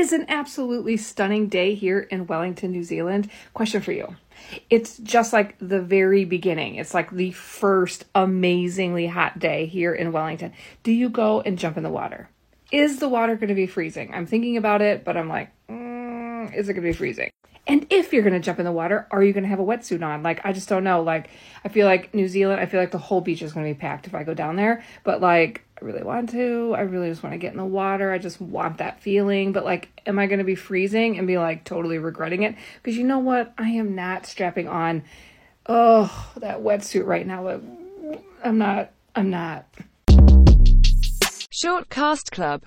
is an absolutely stunning day here in Wellington, New Zealand. Question for you. It's just like the very beginning. It's like the first amazingly hot day here in Wellington. Do you go and jump in the water? Is the water going to be freezing? I'm thinking about it, but I'm like, mm, is it going to be freezing? And if you're going to jump in the water, are you going to have a wetsuit on? Like, I just don't know. Like, I feel like New Zealand, I feel like the whole beach is going to be packed if I go down there. But, like, I really want to. I really just want to get in the water. I just want that feeling. But, like, am I going to be freezing and be, like, totally regretting it? Because you know what? I am not strapping on, oh, that wetsuit right now. I'm not. I'm not. Short Cast Club